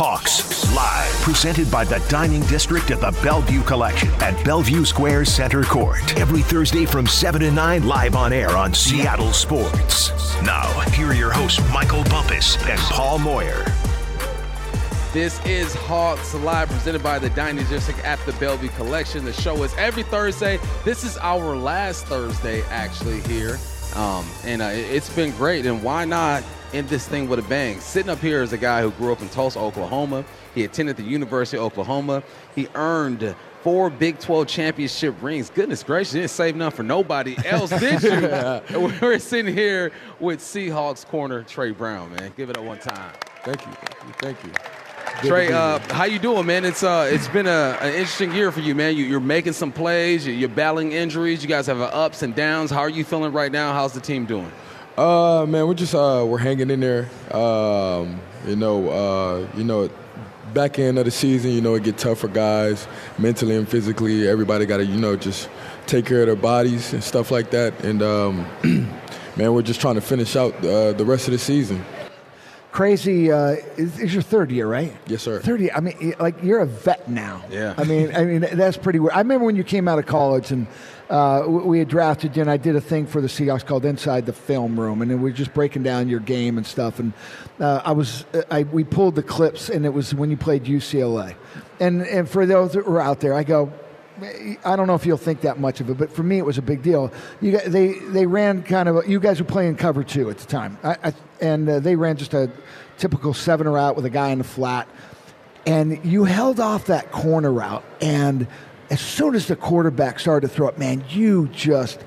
Hawks Live, presented by the Dining District at the Bellevue Collection at Bellevue Square Center Court. Every Thursday from 7 to 9, live on air on Seattle Sports. Now, here are your hosts, Michael Bumpus and Paul Moyer. This is Hawks Live, presented by the Dining District at the Bellevue Collection. The show is every Thursday. This is our last Thursday, actually, here. Um, and uh, it's been great. And why not end this thing with a bang? Sitting up here is a guy who grew up in Tulsa, Oklahoma. He attended the University of Oklahoma. He earned four Big 12 championship rings. Goodness gracious, you didn't save none for nobody else, did you? We're sitting here with Seahawks corner Tre Brown, man. Give it up one time. Thank you. Thank you. Tre, uh, how you doing, man? It's uh, it's been a, an interesting year for you, man. You, are making some plays. You're battling injuries. You guys have ups and downs. How are you feeling right now? How's the team doing? Uh, man, we're just uh, we're hanging in there. Um, you know, uh, you know, back end of the season, you know, it get tough for guys mentally and physically. Everybody got to, you know, just take care of their bodies and stuff like that. And um, man, we're just trying to finish out uh, the rest of the season crazy. Uh, is, your third year, right? Yes, sir. Third year. I mean, like you're a vet now. Yeah. I mean, I mean that's pretty weird. I remember when you came out of college and uh, we had drafted you, and I did a thing for the Seahawks called Inside the Film Room, and we were just breaking down your game and stuff. And uh, I was, uh, I we pulled the clips, and it was when you played UCLA. And and for those that were out there, I go, I don't know if you'll think that much of it, but for me, it was a big deal. You they they ran kind of. You guys were playing cover two at the time, I, I, and uh, they ran just a typical seven route with a guy in the flat, and you held off that corner route. And as soon as the quarterback started to throw it, man, you just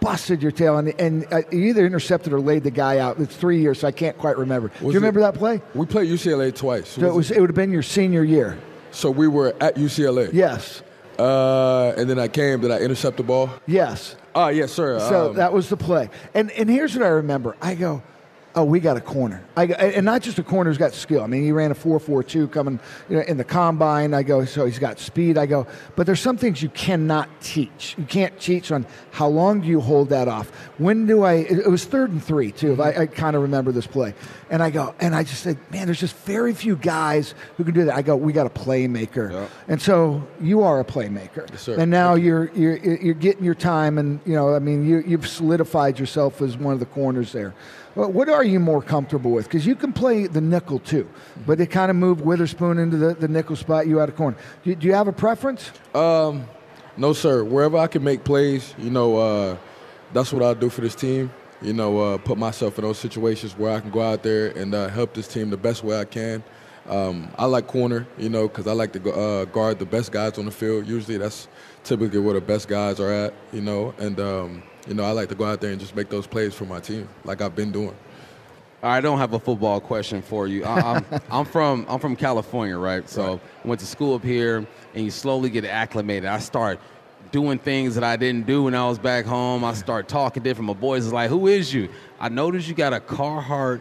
busted your tail, and, and uh, you either intercepted or laid the guy out. It's three years, so I can't quite remember. Was Do you remember it, that play? We played UCLA twice. So it was. It would have been your senior year. So we were at UCLA. Yes. Uh, and then I came. Did I intercept the ball? Yes. Ah, yes, sir. So um, that was the play. And and here's what I remember. I go, oh, we got a corner. I, and not just a corner who's got skill. I mean, he ran a 4.42 coming you know, in the combine. I go, so he's got speed. I go, but there's some things you cannot teach. You can't teach on how long do you hold that off. When do I? It was third and three too. I, I kind of remember this play, and I go, and I just said, man, there's just very few guys who can do that. I go, we got a playmaker, yeah. and so you are a playmaker, yes, and now you're you're you're getting your time, and you know, I mean, you, you've solidified yourself as one of the corners there. Well, what are you more comfortable with? Because you can play the nickel too, but they kind of moved Witherspoon into the, the nickel spot, you out of corner. Do, do you have a preference? Um, no, sir. Wherever I can make plays, you know, uh, that's what I'll do for this team. You know, uh, put myself in those situations where I can go out there and uh, help this team the best way I can. Um, I like corner, you know, because I like to go, uh, guard the best guys on the field. Usually, that's typically where the best guys are at, you know, and um, you know, I like to go out there and just make those plays for my team, like I've been doing. I don't have a football question for you. I, am I'm from I'm from California, right? So right. I went to school up here, and you slowly get acclimated. I start doing things that I didn't do when I was back home. I start talking different. My boys is like, "Who is you?" I noticed you got a Carhartt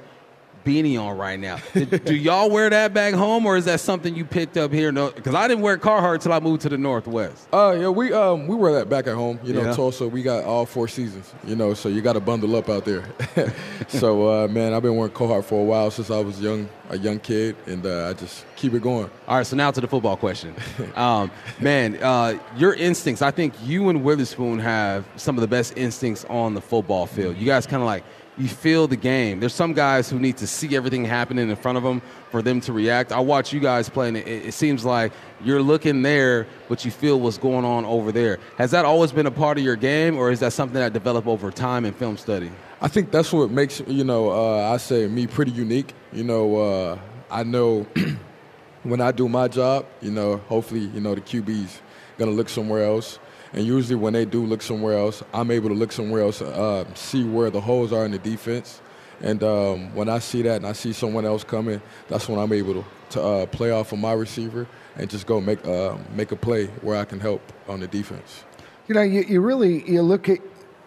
beanie on right now. do y'all wear that back home, or is that something you picked up here? No, Because I didn't wear Carhartt until I moved to the Northwest. Uh, yeah, we um we wear that back at home. You know, yeah. Tulsa, we got all four seasons. You know, so you got to bundle up out there. so uh, man, I've been wearing Carhartt for a while since I was young, a young kid, and uh, I just keep it going. All right, so now to the football question. um, man, uh, your instincts. I think you and Witherspoon have some of the best instincts on the football field. You guys kind of like you feel the game. There's some guys who need to see everything happening in front of them for them to react. I watch you guys playing. It, it seems like you're looking there, but you feel what's going on over there. Has that always been a part of your game, or is that something that developed over time in film study? I think that's what makes you know uh, I say me pretty unique. You know, uh, I know when I do my job, you know, hopefully, you know, the QB's gonna look somewhere else. And usually, when they do look somewhere else, I'm able to look somewhere else, uh, see where the holes are in the defense. And um, when I see that and I see someone else coming, that's when I'm able to, to uh, play off of my receiver and just go make uh, make a play where I can help on the defense. You know, you, you really you look at.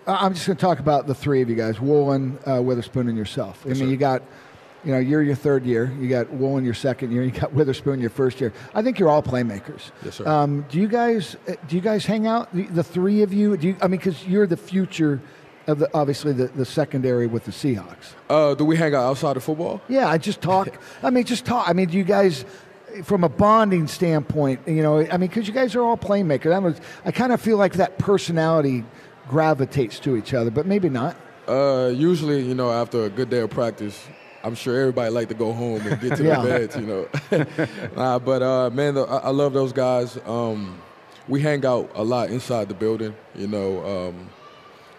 I'm just going to talk about the three of you guys: Woolen, uh, Witherspoon, and yourself. I yes, mean, sir. you got you know, you're your third year. You got Woolen your second year. You got Witherspoon your first year. I think you're all playmakers. Yes, sir. Um, do you guys uh, do you guys hang out? The, the, three of you? Do you? I mean, because you're the future of the, obviously the, the secondary with the Seahawks. Uh, do we hang out outside of football? Yeah, I just talk. I mean, just talk. I mean, do you guys, from a bonding standpoint, you know, I mean, because you guys are all playmakers. I, was, I kind of feel like that personality gravitates to each other, but maybe not. Uh, usually, you know, after a good day of practice, I'm sure everybody like to go home and get to Yeah. their beds, you know. nah, but uh, man, the, I, I love those guys. Um, we hang out a lot inside the building, you know. Um,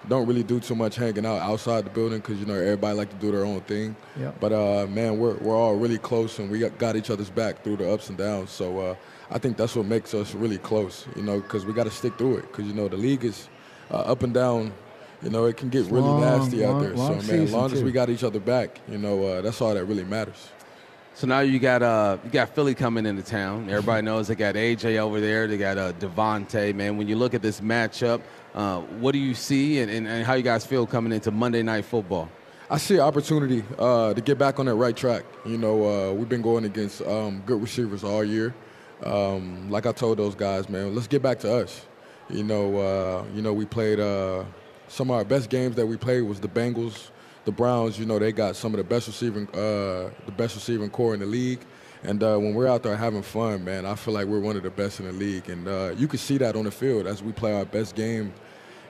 don't really do too much hanging out outside the building because you know everybody like to do their own thing. Yeah. But uh, man, we're we're all really close and we got, got each other's back through the ups and downs. So uh, I think that's what makes us really close, you know, because we got to stick through it because you know the league is uh, up and down. You know, it can get really long, nasty long- out there. long so man, as season, long as we got each other back, you know, uh, that's all that really matters. So now you got uh you got Philly coming into town. Everybody knows they got AJ over there. They got uh, DeVonta. Man, when you look at this matchup, uh, what do you see and, and, and how you guys feel coming into Monday Night Football? I see an opportunity uh, to get back on that right track. You know, uh, we've been going against um, good receivers all year. Um, like I told those guys, man, let's get back to us. You know, uh, you know, we played uh, some of our best games that we played was the Bengals, the Browns. You know, they got some of the best receiving, uh, the best receiving corps in the league. And uh, when we're out there having fun, man, I feel like we're one of the best in the league. And uh, you can see that on the field as we play our best game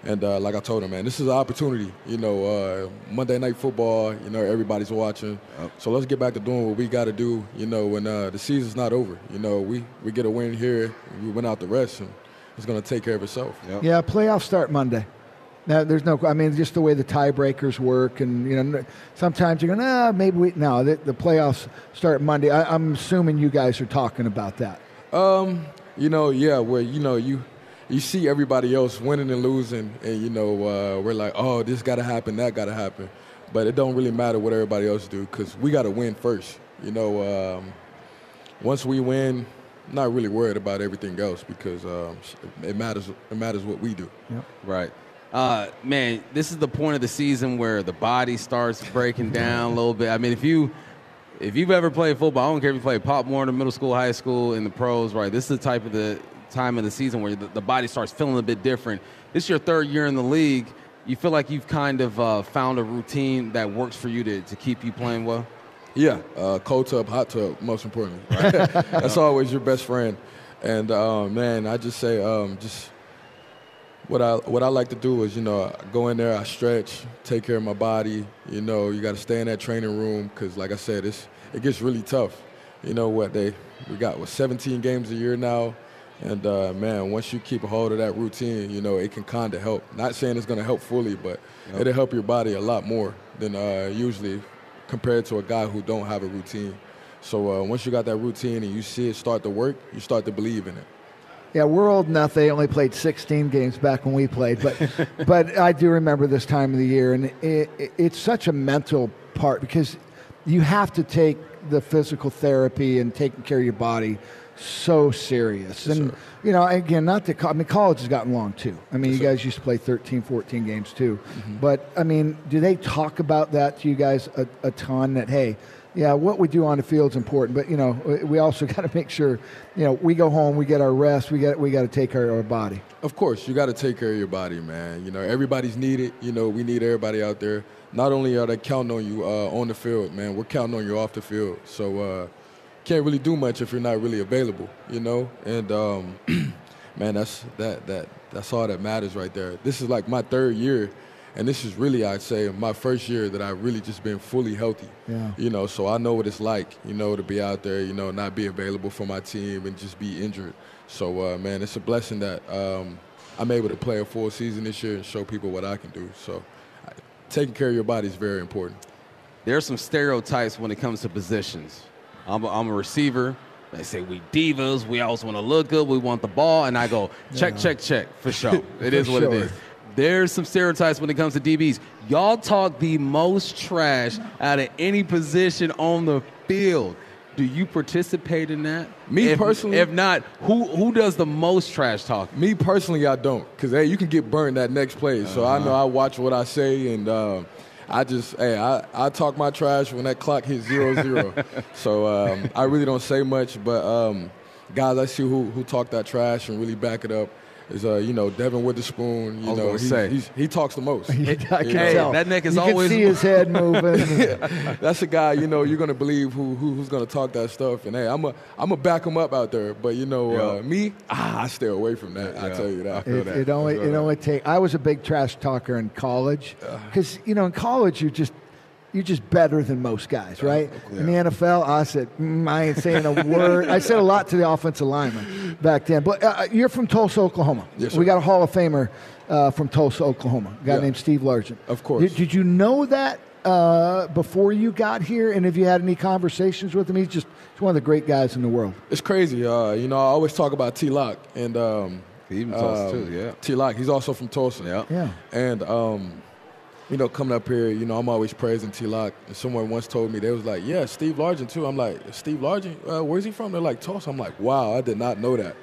and uh, like I told him, man, this is an opportunity. You know, uh, Monday Night Football. You know, everybody's watching. So let's get back to doing what we got to do. You know, when uh, the season's not over. You know, we we get a win here, we win out the rest, and it's gonna take care of itself. Yeah, playoffs start Monday. Now, there's no. I mean, just the way the tiebreakers work, and you know, sometimes you're going, ah, maybe we. No, the, the playoffs start Monday. I, I'm assuming you guys are talking about that. Um, you know, yeah, where you know you you see everybody else winning and losing, and you know uh, we're like, oh, this got to happen, that got to happen, but it don't really matter what everybody else do because we got to win first. You know, um, once we win, not really worried about everything else because um, it matters. It matters what we do. Yep. Right. Uh, man, this is the point of the season where the body starts breaking down a little bit. I mean, if you if you've ever played football, I don't care if you play Pop Warner, middle school, high school, in the pros, right? This is the type of the time of the season where the, the body starts feeling a bit different. This is your third year in the league. You feel like you've kind of uh, found a routine that works for you to, to keep you playing well? Yeah, uh, cold tub, hot tub, most importantly. Right? That's always your best friend. And uh, man, I just say, um, just what I what I like to do is, you know, I go in there, I stretch, take care of my body. You know, you got to stay in that training room because, like I said, it's it gets really tough. You know what they we got what 17 games a year now. And uh, man, once you keep a hold of that routine, you know it can kind of help. Not saying it's going to help fully, but it'll help your body a lot more than uh, usually compared to a guy who don't have a routine. So uh, once you got that routine and you see it start to work, you start to believe in it. Yeah, we're old enough. They only played 16 games back when we played, but but I do remember this time of the year, and it, it, it's such a mental part because you have to take the physical therapy and taking care of your body so serious. And you know, again, not to. I mean, college has gotten long too. I mean, you guys used to play 13, 14 games too, mm-hmm. but I mean, do they talk about that to you guys a, a ton? That hey. Yeah, what we do on the field is important, but you know we- also got to make sure, you know, we go home, we get our rest, we got we got to take care of our body. Of course, you got to take care of your body, man. You know, everybody's needed. You know, we need everybody out there. Not only are they counting on you uh, on the field, man, we're counting on you off the field. So, uh, can't really do much if you're not really available. You know, and um, man, that's that that that's all that matters right there. This is like my third year, and this is really, I'd say, my first year that I've really just been fully healthy. Yeah. You know, so I know what it's like, you know, to be out there, you know, not be available for my team and just be injured. So, uh, man, it's a blessing that um, I'm able to play a full season this year and show people what I can do. So, I, taking care of your body is very important. There are some stereotypes when it comes to positions. I'm a, I'm a receiver. They say we divas. We always want to look good. We want the ball. And I go, check, check, check, for sure. It is what it sure. is. There's some stereotypes when it comes to DBs. Y'all talk the most trash out of any position on the field. Do you participate in that? Me If- personally? If not, who who does the most trash talk? Me personally, I don't, cause hey, you can get burned that next play. So I know I watch what I say, and uh, I just hey, I, I talk my trash when that clock hits zero zero. so um, I really don't say much, but um, guys, I see who who talk that trash and really back it up. Is uh, you know Devin Witherspoon. You I was know gonna he's- say. he's- he talks the most. I You can know? tell. that neck is you always- can see his head moving. That's a guy, you know, you're gonna believe who, who who's gonna talk that stuff. And hey, I'm a I'm gonna back him up out there. But you know, uh, me, ah, I stay away from that. I tell you that. It, that. it only feel it that. only take. I was a big trash talker in college because you know in college you're just you're just better than most guys, right? In the NFL, I said mm, I ain't saying a word. I said a lot to the offensive lineman back then. But uh, you're from Tulsa, Oklahoma. Yes, we got a Hall of Famer uh, from Tulsa, Oklahoma. A guy Yeah. named Steve Largent. Of course. Did, did you know that? Uh, before you got here, and have you had any conversations with him? He's just he's one of the great guys in the world. It's crazy. Uh, you know, I always talk about T Lock and um, He from Tulsa, too, yeah. T Lock. He's also from Tulsa. Yeah. Yeah. And um, you know, coming up here, you know, I'm always praising T Lock. And someone once told me they was like, "Yeah, Steve Largent too." I'm like, "Steve Largent? Uh, where's he from?" They're like, "Tulsa." I'm like, "Wow, I did not know that."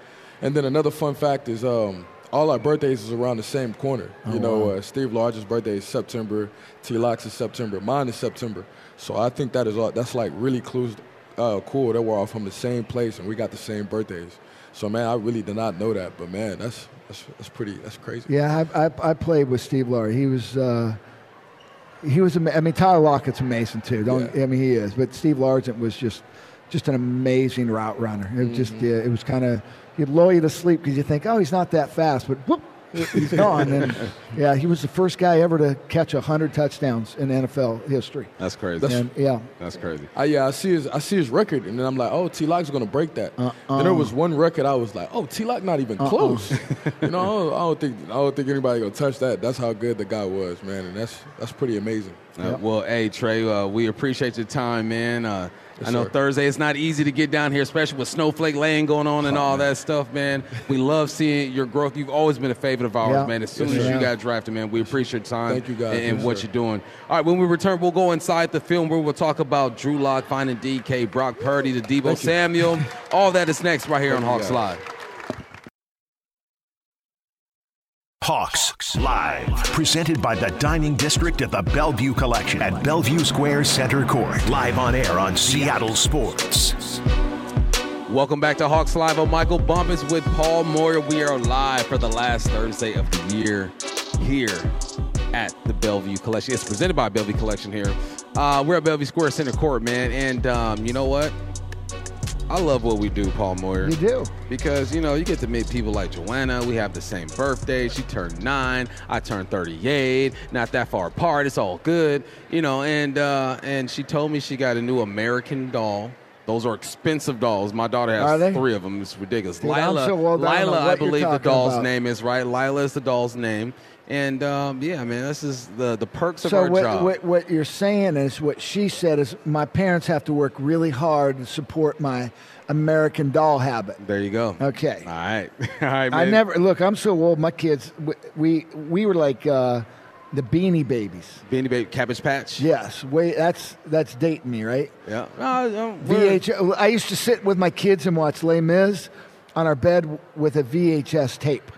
And then another fun fact is, um, all our birthdays is around the same corner. Oh, you know, uh, Steve Largent's birthday is September. T Lock's is September. Mine is September. So I think that is all. That's like really clues, uh, cool that we're all from the same place and we got the same birthdays. So man, I really did not know that. But man, that's that's, that's pretty. That's crazy. Yeah, I, I, I played with Steve Laurie. He was uh, he was. I mean, Tyler Lockett's amazing too. Don't Yeah. I mean he is, but Steve Largent was just just an amazing route runner. It was just Mm-hmm. yeah, it was kind of he'd lull you to sleep because you think, oh, he's not that fast, but whoop, he's gone. And yeah, he was the first guy ever to catch hundred touchdowns in NFL history. That's crazy. That's- And yeah, That's crazy. I, yeah, I see his I see his record, and then I'm like, oh, T Lock's gonna break that. Uh-uh. Then there was one record I was like, oh, T Lock not even close. you know, I don't, I don't think I don't think anybody gonna touch that. That's how good the guy was, man, and that's that's pretty amazing. Uh, well, hey Tre, uh, we appreciate your time, man. Uh, Yes, I know sir. Thursday it's not easy to get down here, especially with Snowflake Lane going on and all that stuff, man. We love seeing your growth. You've always been a favorite of ours, Yeah. man. As soon Yes, as sir. you got drafted, man, we appreciate your time Thank you, guys. and, and Yes, what sir. you're doing. All right, when we return, we'll go inside the film where we'll talk about Drew Lock finding DK, Brock Purdy, the Deebo Thank. Samuel. All that is next right here on Thank you, Hawks. Live. Hawks Live, presented by the Dining District at the Bellevue Collection at Bellevue Square Center Court. Live on air on Seattle Sports. Welcome back to Hawks Live. I'm Michael Bumpus with Paul Moyer. We are live for the last Thursday of the year here at the Bellevue Collection. It's presented by Bellevue Collection here. Uh, we're at Bellevue Square Center Court, man. And um, you know what? I love what we do, Paul Moyer. you do. Because, you know, you get to meet people like Joanna. We have the same birthday. She turned nine. I turned 38. Not that far apart. It's all good. You know, and uh, and she told me she got a new American doll. Those are expensive dolls. My daughter has three of them. It's ridiculous. Dude, Lila, so well Lila, I believe the doll's about. name is right. Lila is the doll's name. And um, yeah, man, this is the the perks of So our what, job. what what you're saying is what she said is my parents have to work really hard to support my American doll habit. there you go. Okay. All right. All right, man. I never look. I'm so old. My kids, we we, we were like uh, the Beanie Babies. Beanie Baby Cabbage Patch. Yes, wait, that's that's dating me, right? Yeah. No, no, VH. I used to sit with my kids and watch Les Mis on our bed with a VHS tape.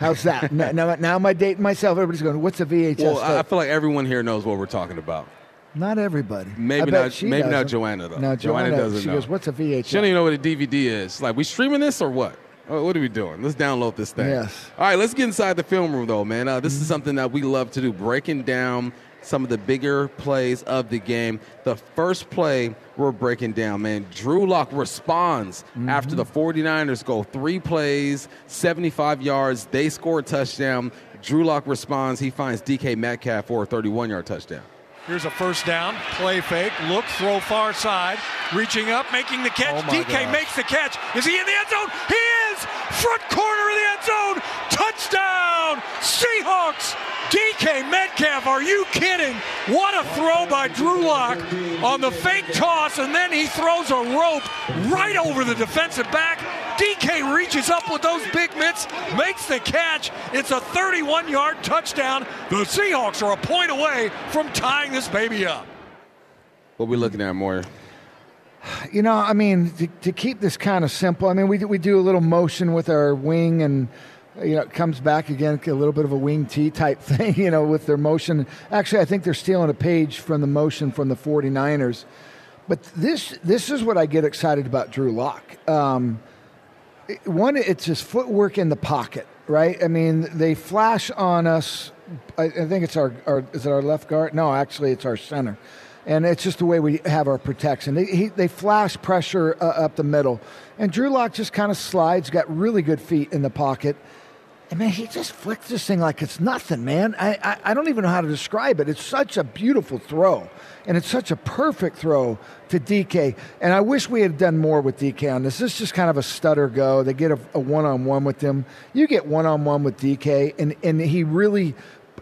How's that? now, now, now am I dating myself? Everybody's going, "What's a VHS Well, I I feel like everyone here knows what we're talking about. Not everybody. Maybe not- maybe not doesn't. Joanna, though. No, Joanna Joanna, doesn't She know. goes, "What's a VHS?" She don't even know what a DVD is. Like, we streaming this or what? Uh, What are we doing? Let's download this thing. Yes. All right, let's get inside the film room, though, man. Uh, this is something that we love to do, breaking down some of the bigger plays of the game. The first play we're breaking down, man. Drew Lock responds mm-hmm. after the 49ers go three plays, 75 yards. They score a touchdown. Drew Lock responds. He finds DK Metcalf for a 31 yard touchdown. Here's a first down, play fake, look, throw far side, reaching up, making the catch. Oh DK gosh. makes the catch. Is he in the end zone? He is! Front corner of the end zone! Touchdown! Seahawks! DK Metcalf, are you kidding? What a throw by Drew Lock on the fake toss, and then he throws a rope right over the defensive back. DK reaches up with those big mitts, makes the catch. It's a 31 yard touchdown. The Seahawks are a point away from tying this baby up. What we looking at, Moyer? You know, I mean, to, to keep this kind of simple, I mean, we we do a little motion with our wing, and you know, comes back again, a little bit of a wing T type thing, you know, with their motion. Actually, I think they're stealing a page from the motion from the 49ers. But this this is what I get excited about Drew Lock. Um, one, it's his footwork in the pocket, right? I mean, they flash on us. I, I think it's our, our is it our left guard? No, actually, it's our center, and it's just the way we have our protection. They he, they flash pressure uh, up the middle, and Drew Lock just kind of slides. Got really good feet in the pocket. And man, he just flicks this thing like it's nothing, man. I, I, I, don't even know how to describe it. It's such a beautiful throw, and it's such a perfect throw to DK. And I wish we had done more with DK on this. This is just kind of a stutter go. They get a one on one with him. You get one on one with DK, and, and he really,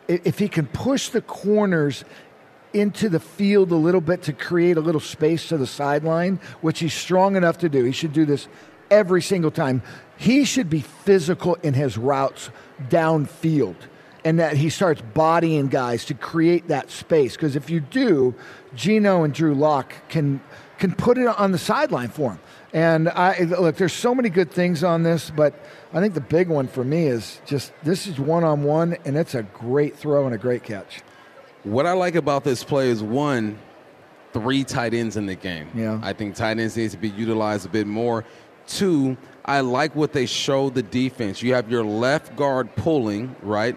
if he can push the corners into the field a little bit to create a little space to the sideline, which he's strong enough to do. He should do this every single time. He should be physical in his routes downfield and that he starts bodying guys to create that space. Because if you do, Geno and Drew Lock can can put it on the sideline for him. And I look, there's so many good things on this, but I think the big one for me is just this is one on one, and it's a great throw and a great catch. What I like about this play is one, three tight ends in the game. Yeah. I think tight ends needs to be utilized a bit more. Two, I like what they show the defense. You have your left guard pulling, right,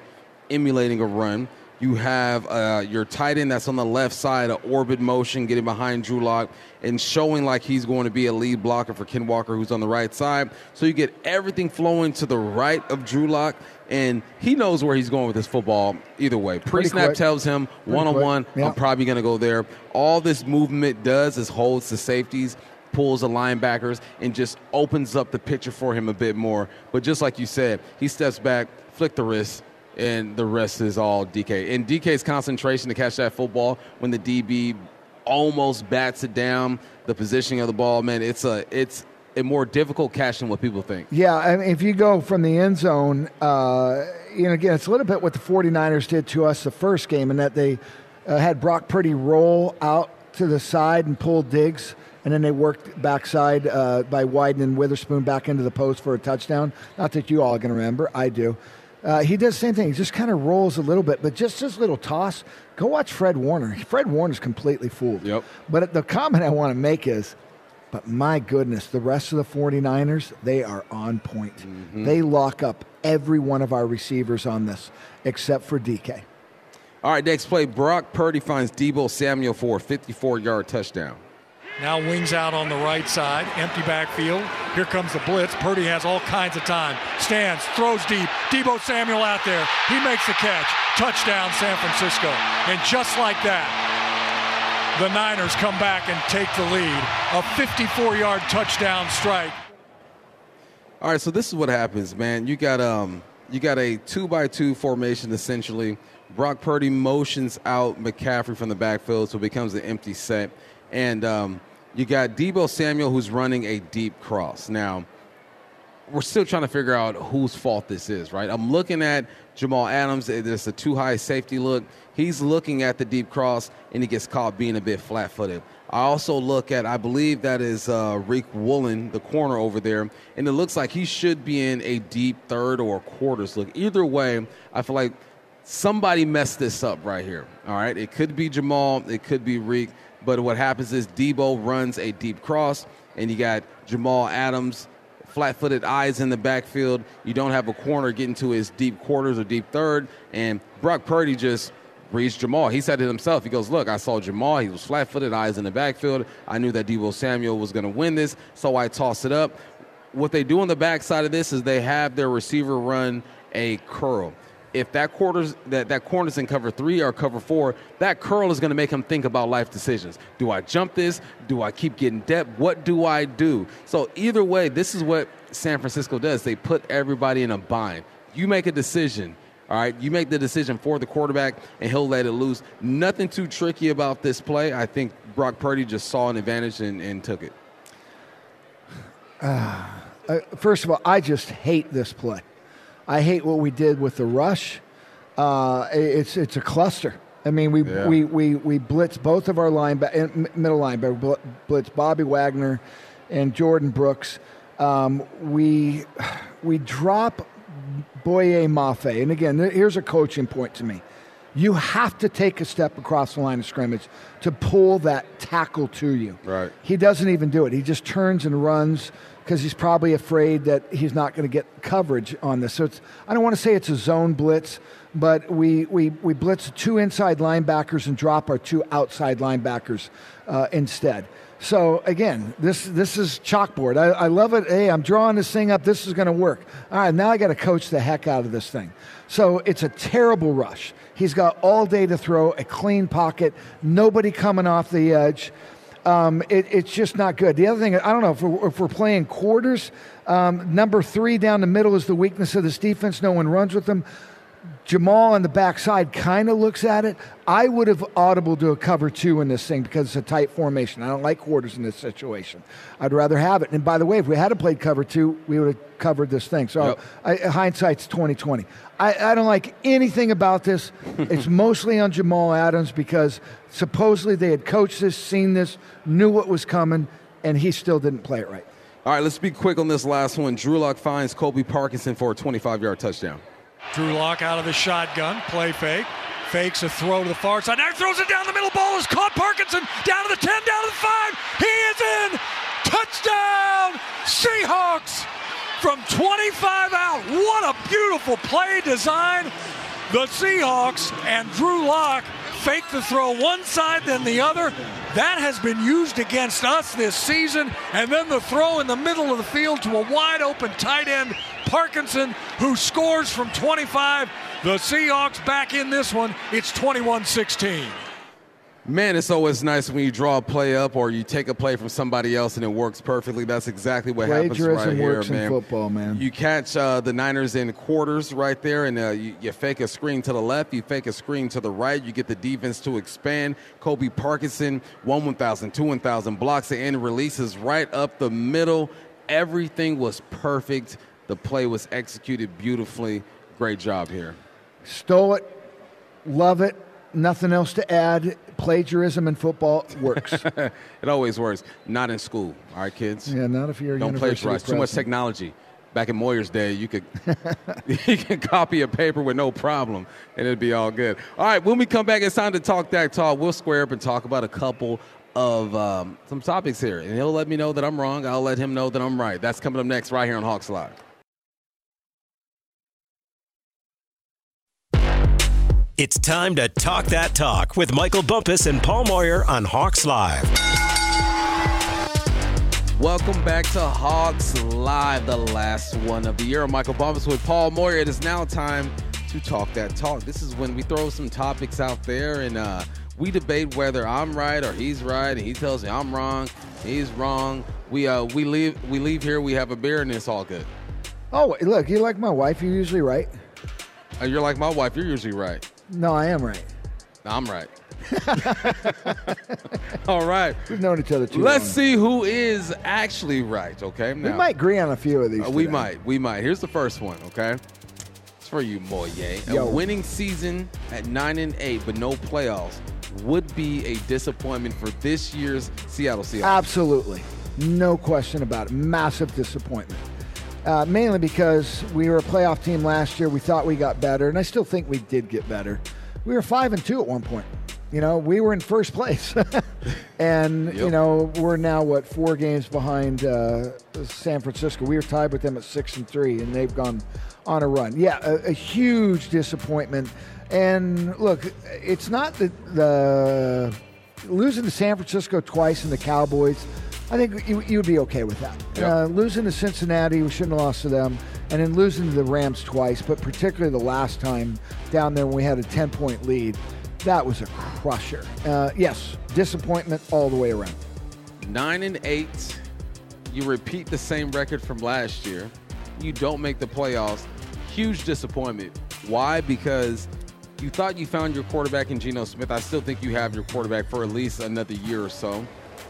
emulating a run. You have uh, your tight end that's on the left side, an orbit motion, getting behind Drew Lock and showing like he's going to be a lead blocker for Ken Walker, who's on the right side. So you get everything flowing to the right of Drew Lock, and he knows where he's going with this football either way. Pre snap tells him one on one, I'm probably going to go there. All this movement does is holds the safeties pulls the linebackers and just opens up the picture for him a bit more. But just like you said, he steps back, flick the wrist, and the rest is all DK. And DK's concentration to catch that football when the DB almost bats it down, the positioning of the ball, man, it's a it's a more difficult catch than what people think. Yeah, I mean, if you go from the end zone, uh, you know, again, it's a little bit what the 49ers did to us the first game in that they uh, had Brock Purdy roll out to the side and pull Diggs and then they worked backside uh, by widening Witherspoon back into the post for a touchdown. Not that you all are going to remember, I do. Uh, he does the same thing. He just kind of rolls a little bit, but just this little toss. Go watch Fred Warner. Fred Warner's completely fooled. Yep. But the comment I want to make is, but my goodness, the rest of the 49ers, they are on point. Mm-hmm. They lock up every one of our receivers on this, except for DK. All right, next play. Brock Purdy finds Deebo Samuel for a 54 yard touchdown. Now wings out on the right side, empty backfield. Here comes the blitz. Purdy has all kinds of time. Stands, throws deep. Deebo Samuel out there. He makes the catch. Touchdown, San Francisco. And just like that, the Niners come back and take the lead. A 54 yard touchdown strike. All right, so this is what happens, man. You got um you got a two by two formation essentially. Brock Purdy motions out McCaffrey from the backfield, so it becomes an empty set. And um, you got Deebo Samuel who's running a deep cross. Now, we're still trying to figure out whose fault this is, right? I'm looking at Jamal Adams. It's a two high safety look. He's looking at the deep cross and he gets caught being a bit flat footed. I also look at, I believe that is uh, Riq Woolen, the corner over there, and it looks like he should be in a deep third or quarters look. Either way, I feel like somebody messed this up right here. All right, it could be Jamal, it could be Riq. But what happens is Deebo runs a deep cross, and you got Jamal Adams, flat footed eyes in the backfield. You don't have a corner getting to his deep quarters or deep third. And Brock Purdy just reads Jamal. He said it himself. He goes, Look, I saw Jamal. He was flat footed, eyes in the backfield. I knew that Deebo Samuel was going to win this, so I tossed it up. What they do on the backside of this is they have their receiver run a curl if that quarters that that corner's in cover three or cover four, that curl is going to make him think about life decisions. Do I jump this? Do I keep getting depth? What do I do? So either way, this is what San Francisco does. They put everybody in a bind. You make a decision. All right, you make the decision for the quarterback, and he'll let it loose. Nothing too tricky about this play. I think Brock Purdy just saw an advantage and, and took it. Uh, first of all, I just hate this play. I hate what we did with the rush. Uh, it's it's a cluster. I mean, we yeah. we, we we blitz both of our linebacker, middle linebacker, blitz Bobby Wagner and Jordyn Brooks. Um, we we drop Boye Mafe, and again, here's a coaching point to me. You have to take a step across the line of scrimmage to pull that tackle to you. Right. He doesn't even do it. He just turns and runs because he's probably afraid that he's not going to get coverage on this. So I don't want to say it's a zone blitz, but we, we, we blitz two inside linebackers and drop our two outside linebackers uh, instead. So again, this this is chalkboard. I, I love it. Hey, I'm drawing this thing up. This is going to work. All right, now I got to coach the heck out of this thing. So it's a terrible rush. He's got all day to throw, a clean pocket, nobody coming off the edge. Um, it, it's just not good. The other thing, I don't know if we're, if we're playing quarters. Um, number three down the middle is the weakness of this defense. No one runs with them. Jamal on the backside kind of looks at it. I would have audible to a cover two in this thing because it's a tight formation. I don't like quarters in this situation. I'd rather have it. And by the way, if we had played cover two, we would have covered this thing. So Yep. I, hindsight's twenty twenty. I, I don't like anything about this. it's mostly on Jamal Adams because supposedly they had coached this, seen this, knew what was coming, and he still didn't play it right. All right, let's be quick on this last one. Drew Lock finds Colby Parkinson for a 25 yard touchdown. Drew Lock out of the shotgun, play fake. Fakes a throw to the far side. Now throws it down the middle. Ball is caught. Parkinson down to the 10, down to the 5. He is in. Touchdown, Seahawks from 25 out. What a beautiful play design. The Seahawks and Drew Lock fake the throw one side, then the other. That has been used against us this season. And then the throw in the middle of the field to a wide open tight end, Parkinson, who scores from 25. The Seahawks back in this one. It's 21 16. Man, it's always nice when you draw a play up or you take a play from somebody else and it works perfectly. That's exactly what happens Plagiarism right here, works in man. football, man. You catch uh, the Niners in quarters right there, and uh, you, you fake a screen to the left, you fake a screen to the right. You get the defense to expand. Colby Parkinson, one 1,000, two 1,000 blocks and releases right up the middle. Everything was perfect. The play was executed beautifully. Great job here. Stole it, love it. Nothing else to add. Plagiarism in football works. It always works. Not in school, all right, kids? yeah, not if you're Don't plagiarize. Too much technology. Back in Moyer's day, you could you can copy a paper with no problem, and it'd be all good. All right, when we come back, it's time to talk that talk. We'll square up and talk about a couple of um, some topics here, and he'll let me know that I'm wrong. I'll let him know that I'm right. That's coming up next, right here on Hawks Live. It's time to talk that talk with Michael Bumpus and Paul Moyer on Hawks Live. Welcome back to Hawks Live, the last one of the year. I'm Michael Bumpus with Paul Moyer. It is now time to talk that talk. This is when we throw some topics out there and uh, we debate whether I'm right or he's right, and he tells me I'm wrong, he's wrong. We uh, we leave we leave here, we have a beer, and it's all good. Oh, look, you like my wife. You're usually right. Uh, you're like my wife. You're usually right. No, I am right. I'm right. all right. We've known each other too Let's long. see who is actually right. Okay. We might agree on a few of these. Uh, we today. might. We might. Here's the first one, okay? It's for you, Moye. A winning season at 9 and 8 but no playoffs would be a disappointment for this year's Seattle Seahawks. Absolutely. No question about it. Massive disappointment. Uh, mainly because we were a playoff team last year. We thought we got better, and I still think we did get better. We were five and two at one point. You know, we were in first place, and you know we're now what four games behind uh, San Francisco. We were tied with them at six and three, and they've gone on a run. Yeah, a, a huge disappointment. And look, it's not the, the losing to San Francisco twice and the Cowboys. I think you, you would be okay with that. Yep. Uh, losing to Cincinnati, we shouldn't have lost to them, and then losing to the Rams twice, but particularly the last time down there when we had a 10 point lead, that was a crusher. Uh, yes, disappointment all the way around. 9 and 8. You repeat the same record from last year. You don't make the playoffs. Huge disappointment. Why? Because you thought you found your quarterback in Geno Smith. I still think you have your quarterback for at least another year or so.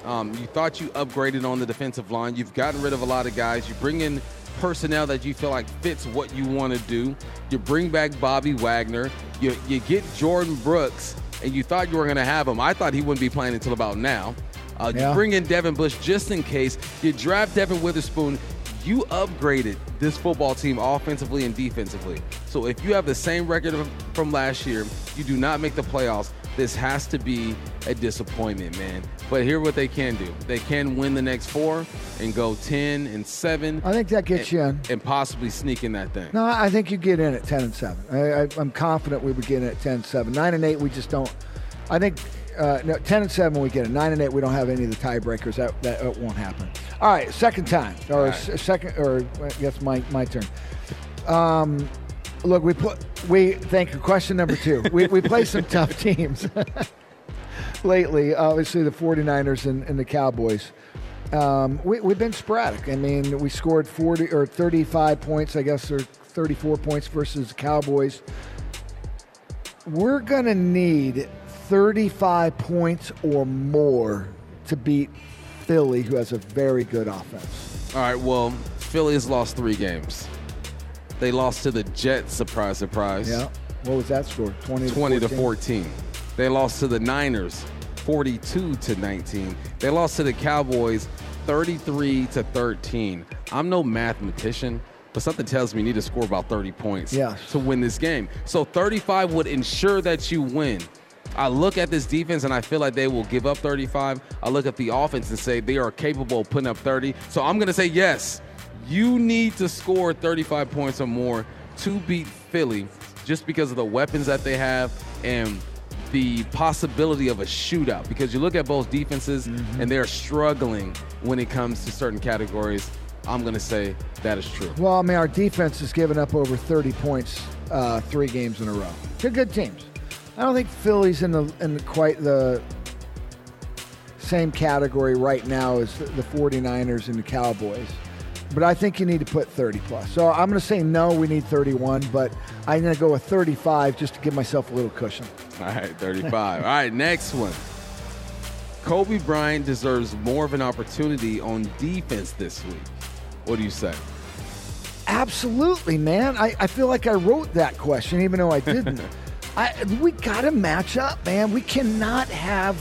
Um, you thought you upgraded on the defensive line. You've gotten rid of a lot of guys. You bring in personnel that you feel like fits what you want to do. You bring back Bobby Wagner. You, you get Jordyn Brooks, and you thought you were going to have him. I thought he wouldn't be playing until about now. Uh, Yeah. You bring in Devin Bush just in case. You draft Devin Witherspoon. You upgraded this football team offensively and defensively. So if you have the same record from last year, you do not make the playoffs. This has to be a disappointment, man. But here what they can do. They can win the next four and go 10 and 7. I think that gets and, you in. And possibly sneak in that thing. No, I think you get in at 10 and 7. I, I, I'm confident we would get in at 10 and 7. 9 and 8, we just don't. I think uh, no, 10 and 7 we get it. 9 and 8 we don't have any of the tiebreakers. That, that, that won't happen. All right, second time. Or right. second, or I guess my, my turn. Um, look, we put, we, thank you. Question number two. we, we play some tough teams lately. Obviously, the 49ers and, and the Cowboys. Um, we, have been sporadic. I mean, we scored 40 or 35 points, I guess, or 34 points versus the Cowboys. We're going to need 35 points or more to beat Philly, who has a very good offense. All right, well, Philly has lost three games. They lost to the Jets, surprise, surprise. Yeah. What was that score? 20 to 20 14? to 14. They lost to the Niners 42 to 19. They lost to the Cowboys 33 to 13. I'm no mathematician, but something tells me you need to score about 30 points yes. to win this game. So 35 would ensure that you win. I look at this defense and I feel like they will give up 35. I look at the offense and say they are capable of putting up 30. So I'm going to say yes. You need to score 35 points or more to beat Philly just because of the weapons that they have and the possibility of a shootout because you look at both defenses mm-hmm. and they're struggling when it comes to certain categories. I'm going to say that is true. Well, I mean, our defense has given up over 30 points uh, three games in a row. They're good teams. I don't think Philly's in the in quite the same category right now as the 49ers and the Cowboys. But I think you need to put 30 plus. So I'm going to say no, we need 31, but I'm going to go with 35 just to give myself a little cushion. All right, 35. All right, next one. Coby Bryant deserves more of an opportunity on defense this week. What do you say? Absolutely, man. I, I feel like I wrote that question, even though I didn't. I, we got to match up, man. We cannot have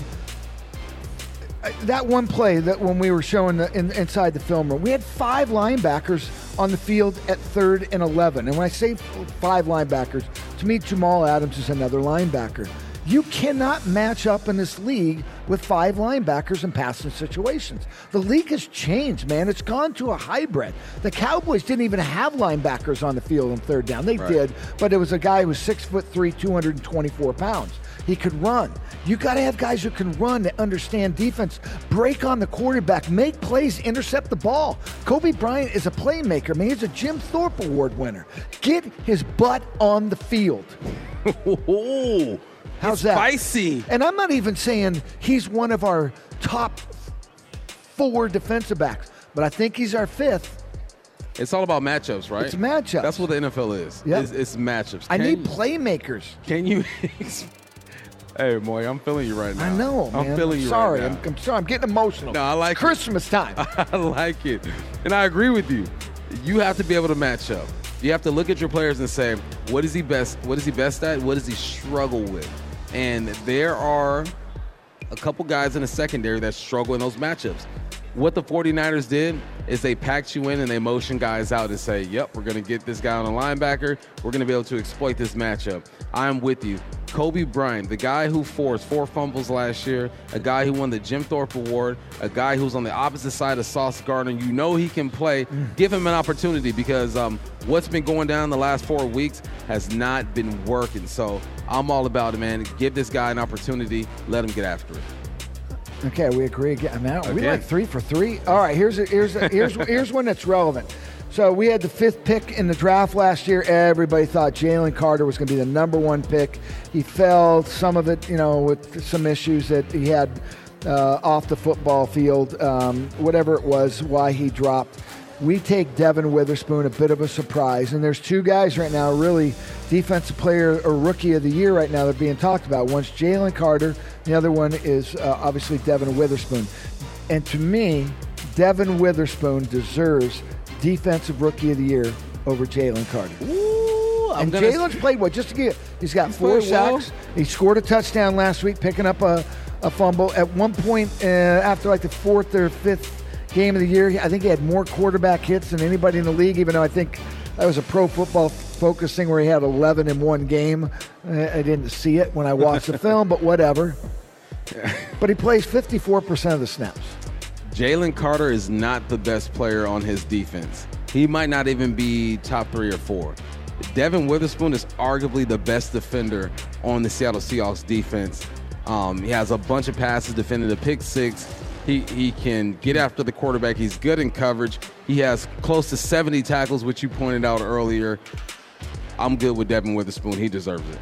that one play that when we were showing the, in, inside the film room, we had five linebackers on the field at third and 11. And when I say five linebackers, to me, Jamal Adams is another linebacker. You cannot match up in this league with five linebackers in passing situations. The league has changed, man. It's gone to a hybrid. The Cowboys didn't even have linebackers on the field on third down. They right. did, but it was a guy who was six foot three, 224 pounds. He could run. You got to have guys who can run that understand defense, break on the quarterback, make plays, intercept the ball. Coby Bryant is a playmaker. Man, he's a Jim Thorpe Award winner. Get his butt on the field. oh, How's it's that? Spicy. And I'm not even saying he's one of our top four defensive backs, but I think he's our fifth. It's all about matchups, right? It's matchups. That's what the NFL is. Yeah, it's, it's matchups. Can I need playmakers. Can you? hey, boy, I'm feeling you right now. I know, man. I'm feeling I'm you sorry. right now. I'm, I'm sorry. I'm getting emotional. No, I like it's Christmas it. time. I like it, and I agree with you. You have to be able to match up. You have to look at your players and say, what is he best? What is he best at? What does he struggle with? And there are a couple guys in the secondary that struggle in those matchups. What the 49ers did is they packed you in and they motion guys out and say, yep, we're going to get this guy on a linebacker. We're going to be able to exploit this matchup. I'm with you. Coby Bryant, the guy who forced four fumbles last year, a guy who won the Jim Thorpe Award, a guy who's on the opposite side of Sauce Gardner. You know he can play. Mm. Give him an opportunity because um, what's been going down the last four weeks has not been working. So I'm all about it, man. Give this guy an opportunity. Let him get after it. Okay, we agree again. Man, okay. we like three for three. All right, here's a, here's a, here's here's one that's relevant. So we had the fifth pick in the draft last year. Everybody thought Jalen Carter was going to be the number one pick. He fell. Some of it, you know, with some issues that he had uh, off the football field, um, whatever it was, why he dropped we take Devin Witherspoon, a bit of a surprise. And there's two guys right now, really defensive player or rookie of the year right now that are being talked about. One's Jalen Carter, the other one is uh, obviously Devin Witherspoon. And to me, Devin Witherspoon deserves defensive rookie of the year over Jalen Carter. Ooh, and Jalen's played what? Just to get, he's got he's four sacks. Well. He scored a touchdown last week, picking up a, a fumble. At one point, uh, after like the fourth or fifth game of the year. I think he had more quarterback hits than anybody in the league, even though I think that was a pro football focusing where he had 11 in one game. I I didn't see it when I watched the film, but whatever. But he plays 54% of the snaps. Jalen Carter is not the best player on his defense. He might not even be top three or four. Devin Witherspoon is arguably the best defender on the Seattle Seahawks defense. Um, he has a bunch of passes defending the pick six. He, he can get after the quarterback. He's good in coverage. He has close to 70 tackles, which you pointed out earlier. I'm good with Devin Witherspoon. He deserves it.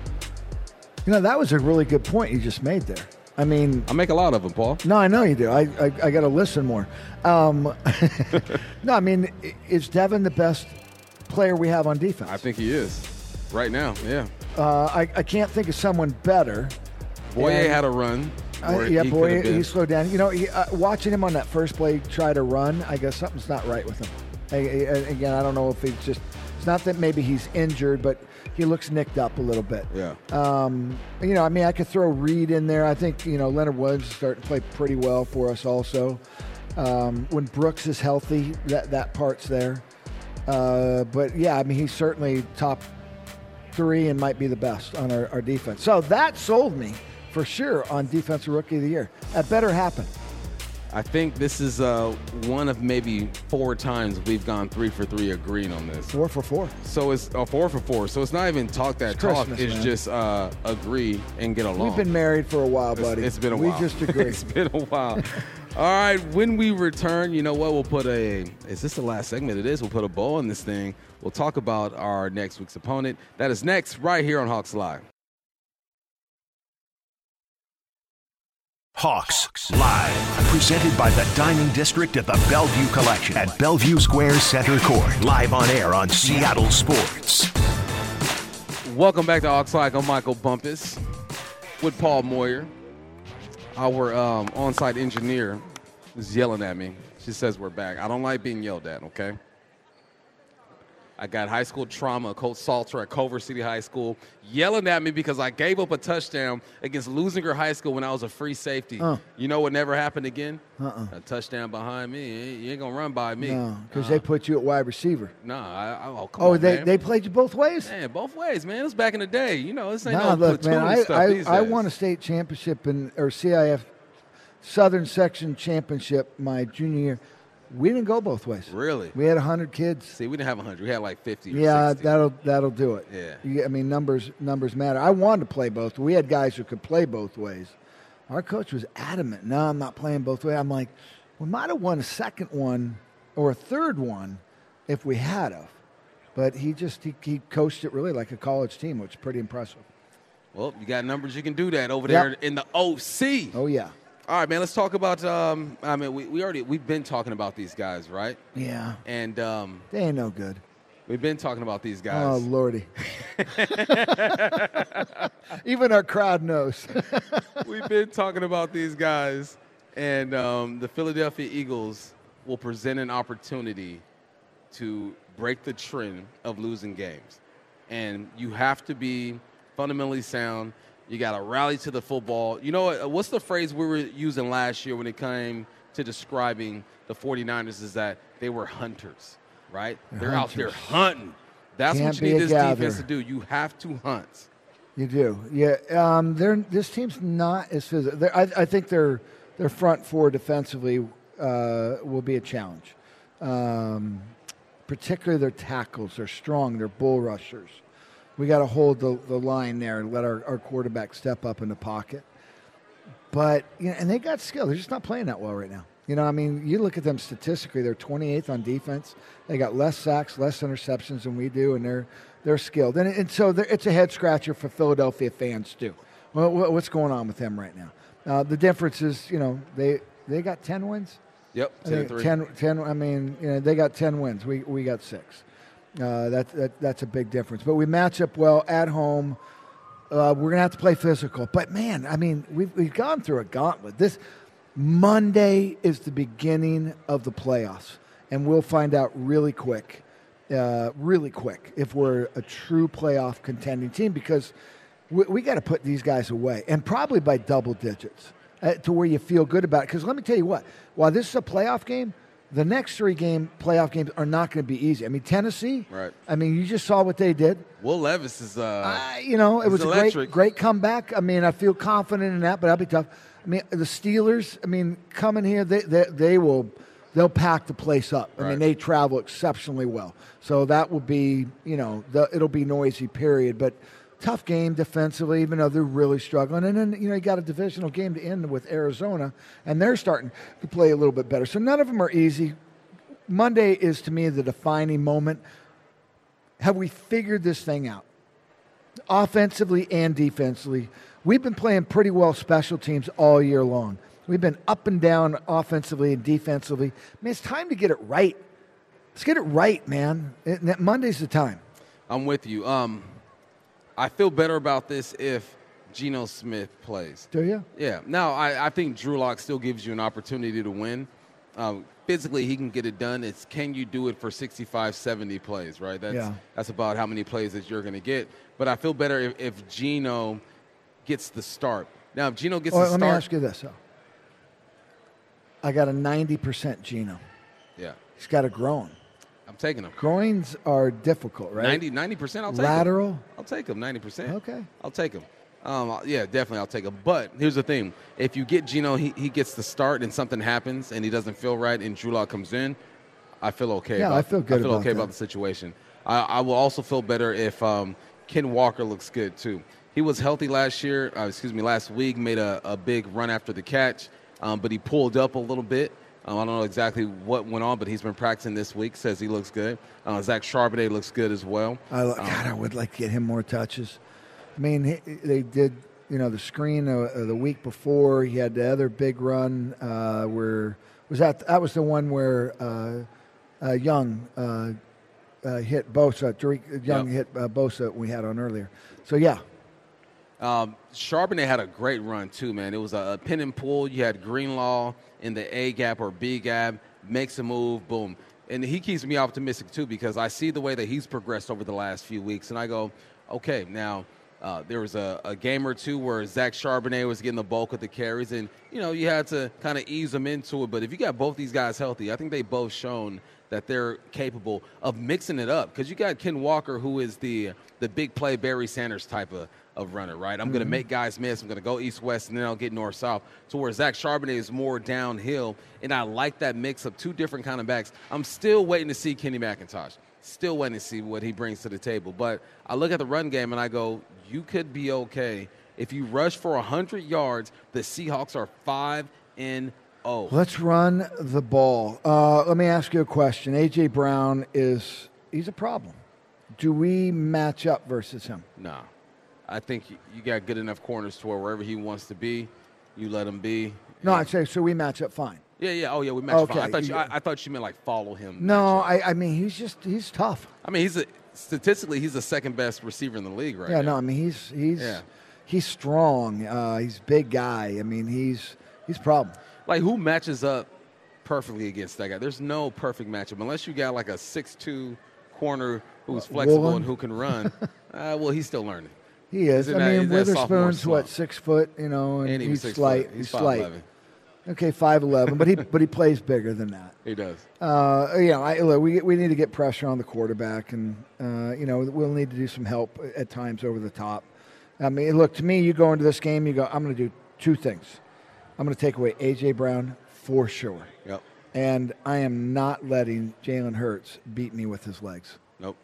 You know, that was a really good point you just made there. I mean, I make a lot of them, Paul. No, I know you do. I I, I got to listen more. Um, no, I mean, is Devin the best player we have on defense? I think he is right now. Yeah. uh, I I can't think of someone better. Boye And- had a run. Uh, yeah, he boy, he slowed down. You know, he, uh, watching him on that first play try to run, I guess something's not right with him. I, I- again, I don't know if he's just. It's not that maybe he's injured, but he looks nicked up a little bit. Yeah. Um, you know, I mean, I could throw Reed in there. I think you know Leonard Woods is starting to play pretty well for us also. Um, when Brooks is healthy, that that part's there. Uh, but yeah, I mean, he's certainly top three and might be the best on our, our defense. So that sold me for sure on defensive rookie of the year. That better happen. I think this is uh, one of maybe four times we've gone three for three agreeing on this. Four for four. So it's uh, four for four. So it's not even talk that It's talk. Christmas, it's man. just uh, agree and get along. We've been married for a while, It's- buddy. it's been a while. we just agree. it's been a while. All right. When we return, you know what? We'll put a. Is this the last segment? It is. We'll put a bow on this thing. We'll talk about our next week's opponent. That is next, right here on Hawks Live. Hawks Live, presented by the Dining District at the Bellevue Collection at Bellevue Square Center Court. Live on air on Seattle Sports. Welcome back to Hawks Live. I'm Michael Bumpus with Paul Moyer. Our um, on-site engineer is yelling at me. She says we're back. I don't like being yelled at. Okay. I got high school trauma. Coach Salter at Culver City High School yelling at me because I gave up a touchdown against Leuzinger High School when I was a free safety. Uh. You know what never happened again? Uh-uh. A touchdown behind me. You ain't- gonna run by me. No, because they put you at wide receiver. Nah, I, I, oh, come Oh, on, they, man. they played you both ways? Man, both ways, man. It was back in the day. You know, this ain't Nah, no look, man, I, stuff I, I won a state championship in or CIF Southern Section Championship my junior year. We didn't go both ways. Really? We had hundred kids. See, we didn't have 100. We had like 50 or Yeah, 60. that'll that'll do it. Yeah. You- I mean numbers numbers matter. I wanted to play both. We had guys who could play both ways. Our coach was adamant. No, I'm not playing both ways. I'm like, we might have won a second one or a third one if we had of. But he just he, he coached it really like a college team, which is pretty impressive. Well, you got numbers. You can do that over Yep. there in the OC. Oh yeah. All right, man. Let's talk about. Um, I mean, we, we already we've been talking about these guys, right? Yeah. And um, They ain't no good. we've been talking about these guys. Oh lordy. Even our crowd knows. we've been talking about these guys, and um, the Philadelphia Eagles will present an opportunity to break the trend of losing games. And you have to be fundamentally sound. You got to rally to the football. You know what? What's the phrase we were using last year when it came to describing the 49ers is that they were hunters, right? They're, out there hunting. That's Can't what you need this defense to do. You have to hunt. You do, yeah. Um, they're, this team's not as physical. I, I think their their front four defensively uh, will be a challenge. Um, particularly their tackles. They're strong. They're bull rushers. We got to hold the, the line there and let our, our quarterback step up in the pocket. But you know, and they got skill. They're just not playing that well right now. You know, I mean, you look at them statistically; they're 28th on defense. They got less sacks, less interceptions than we do, and they're they're skilled. And, and so it's a head scratcher for Philadelphia fans too. Well, what's going on with them right now? Uh, the difference is, you know, they they got 10 wins. Yep, I 10 3. 10, 10 I mean, you know, they got 10 wins. We, we got six. Uh, that, that, that's a big difference. But we match up well at home. Uh, we're to have to play physical. But, man, I mean, we've, we've gone through a gauntlet. This Monday is the beginning of the playoffs. And we'll find out really quick, uh, really quick, if we're a true playoff contending team because we, we got to put these guys away, and probably by double digits uh, to where you feel good about. Because let me tell you what, while this is a playoff game, the next three game playoff games are not going to be easy. I mean, Tennessee. Right. I mean, you just saw what they did. Will Levis is. Uh, Uh, you know, it was a great, great comeback. I mean, I feel confident in that, but that'll be tough. I mean, the Steelers. I mean, coming here, they they, they will they'll pack the place up. I Right. mean, they travel exceptionally well, so that will be you know the, it'll be noisy. Period, but. Tough game defensively, even though they're really struggling. And then, you know, you got a divisional game to end with Arizona, and they're starting to play a little bit better. So none of them are easy. Monday is, to me, the defining moment. Have we figured this thing out? offensively and defensively. We've been playing pretty well special teams all year long. We've been up and down offensively and defensively. I mean, it's time to get it right. Let's get it right, man. Monday's the time. I'm with you. Um, I feel better about this if Geno Smith plays. Do you? Yeah. Now, I, I think Drew Lock still gives you an opportunity to win. Um, physically, he can get it done. It's can you do it for 65, 70 plays, right? That's, Yeah. that's about how many plays that you're going to get. But I feel better if, if Geno gets the start. Now, if Geno gets Oh, the let start. me ask you this, though. I got a 90% Geno. Yeah. He's got a groin. I'm taking them. Groins are difficult, right? 90, percent I'll take. Lateral? I'll take them, 90%. Okay. I'll take them. Um, yeah, definitely, I'll take him. But here's the thing: if you get Geno, he, he gets the start, and something happens, and he doesn't feel right, and Drew Lock comes in, I feel okay. Yeah, about, I feel good I feel about okay that. about the situation. I, I will also feel better if um, Ken Walker looks good too. He was healthy last year. Uh, excuse me, last week made a, a big run after the catch, um, but he pulled up a little bit. Um, I don't know exactly what went on, but he's been practicing this week. Says he looks good. Uh, Zach Charbonnet looks good as well. I, lo- God, I would like to get him more touches. I mean, he, they did, you know, the screen uh, the week before. He had the other big run uh, where was that? That was the one where uh, uh, Young uh, uh, hit Bosa. Dareke Young Yep. hit uh, Bosa we had on earlier. So yeah, Um, Charbonnet had a great run too, man. It was a, a pin and pull. You had Greenlaw in the A gap or B gap, makes a move, boom. And he keeps me optimistic too because I see the way that he's progressed over the last few weeks, and I go, okay, now uh, there was a, a game or two where Zach Charbonnet was getting the bulk of the carries, and you know you had to kind of ease them into it. But if you got both these guys healthy, I think they both shown that they're capable of mixing it up because you got Ken Walker, who is the the big play Barry Sanders type of, of runner, right? I'm going to make guys miss. I'm going to go east west, and then I'll get north south. To where Zach Charbonnet is more downhill, and I like that mix of two different kind of backs. I'm still waiting to see Kenny McIntosh. Still waiting to see what he brings to the table. But I look at the run game and I go, you could be okay if you rush for 100 yards. The Seahawks are five and zero. let's run the ball. Uh, let me ask you a question. AJ Brown is he's a problem. Do we match up versus him? No, I think you- you got good enough corners to where wherever he wants to be, you let him be. No, I'd say so. We match up fine. Yeah, yeah. Oh, yeah. We match Okay. I thought you. I, I thought you meant like follow him. No. I, I mean he's just he's tough. I mean, he's a statistically he's the second best receiver in the league right Yeah, now. no, I mean he's he's Yeah. he's strong. Uh, he's a big guy. I mean he's he's a problem. Like who matches up perfectly against that guy? There's no perfect matchup unless you got like a six-two corner who's flexible Woolen? and who can run. uh, well, he's still learning. He is. He's I that- mean he's that sophomore Witherspoon's what slump. six foot, you know, and, And he was he's six slight. He's He's slight. 5'11". Okay, five eleven, but he but he plays bigger than that. He does. Uh, you know, I, look, we we need to get pressure on the quarterback, and uh, you know we'll need to do some help at times over the top. I mean, look to me, you go into this game, you go, I'm going to do two things. I'm going to take away AJ Brown for sure, Yep. and I am not letting Jalen Hurts beat me with his legs. Nope.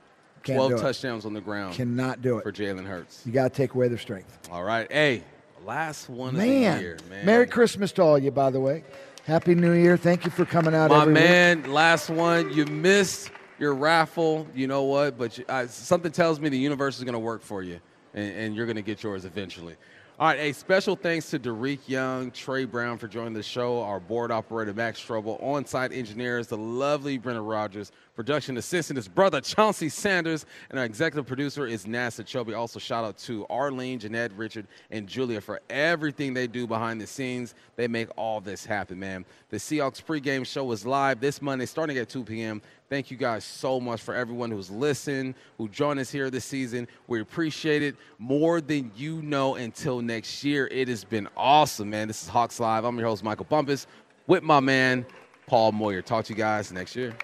Can't Twelve do it. touchdowns on the ground Cannot do it. for. Jalen Hurts. You got to take away their strength. All right. Hey, last one of the Man, year, man. Merry Christmas to all you, by the way. Happy New Year. Thank you for coming out My every week. man, last one. You missed your raffle. You know what? But you, something tells me the universe is going to work for you, and, and you're going to get yours eventually. All right, a special thanks to Dareke Young, Tre Brown for joining the show, our board operator Max Strobel, on-site engineers, the lovely Brenna Rogers, production assistant is brother Chauncey Sanders, and our executive producer is Nasa Chobe. Also, shout out to Arlene, Jeanette, Richard, and Julia for everything they do behind the scenes. They make all this happen, man. The Seahawks pregame show is live this Monday, starting at 2 p.m. Thank you guys so much for everyone who's listened, who joined us here this season. We appreciate it more than you know. Until next year, it has been awesome, man. This is Hawks Live. I'm your host, Michael Bumpus, with my man, Paul Moyer. Talk to you guys next year.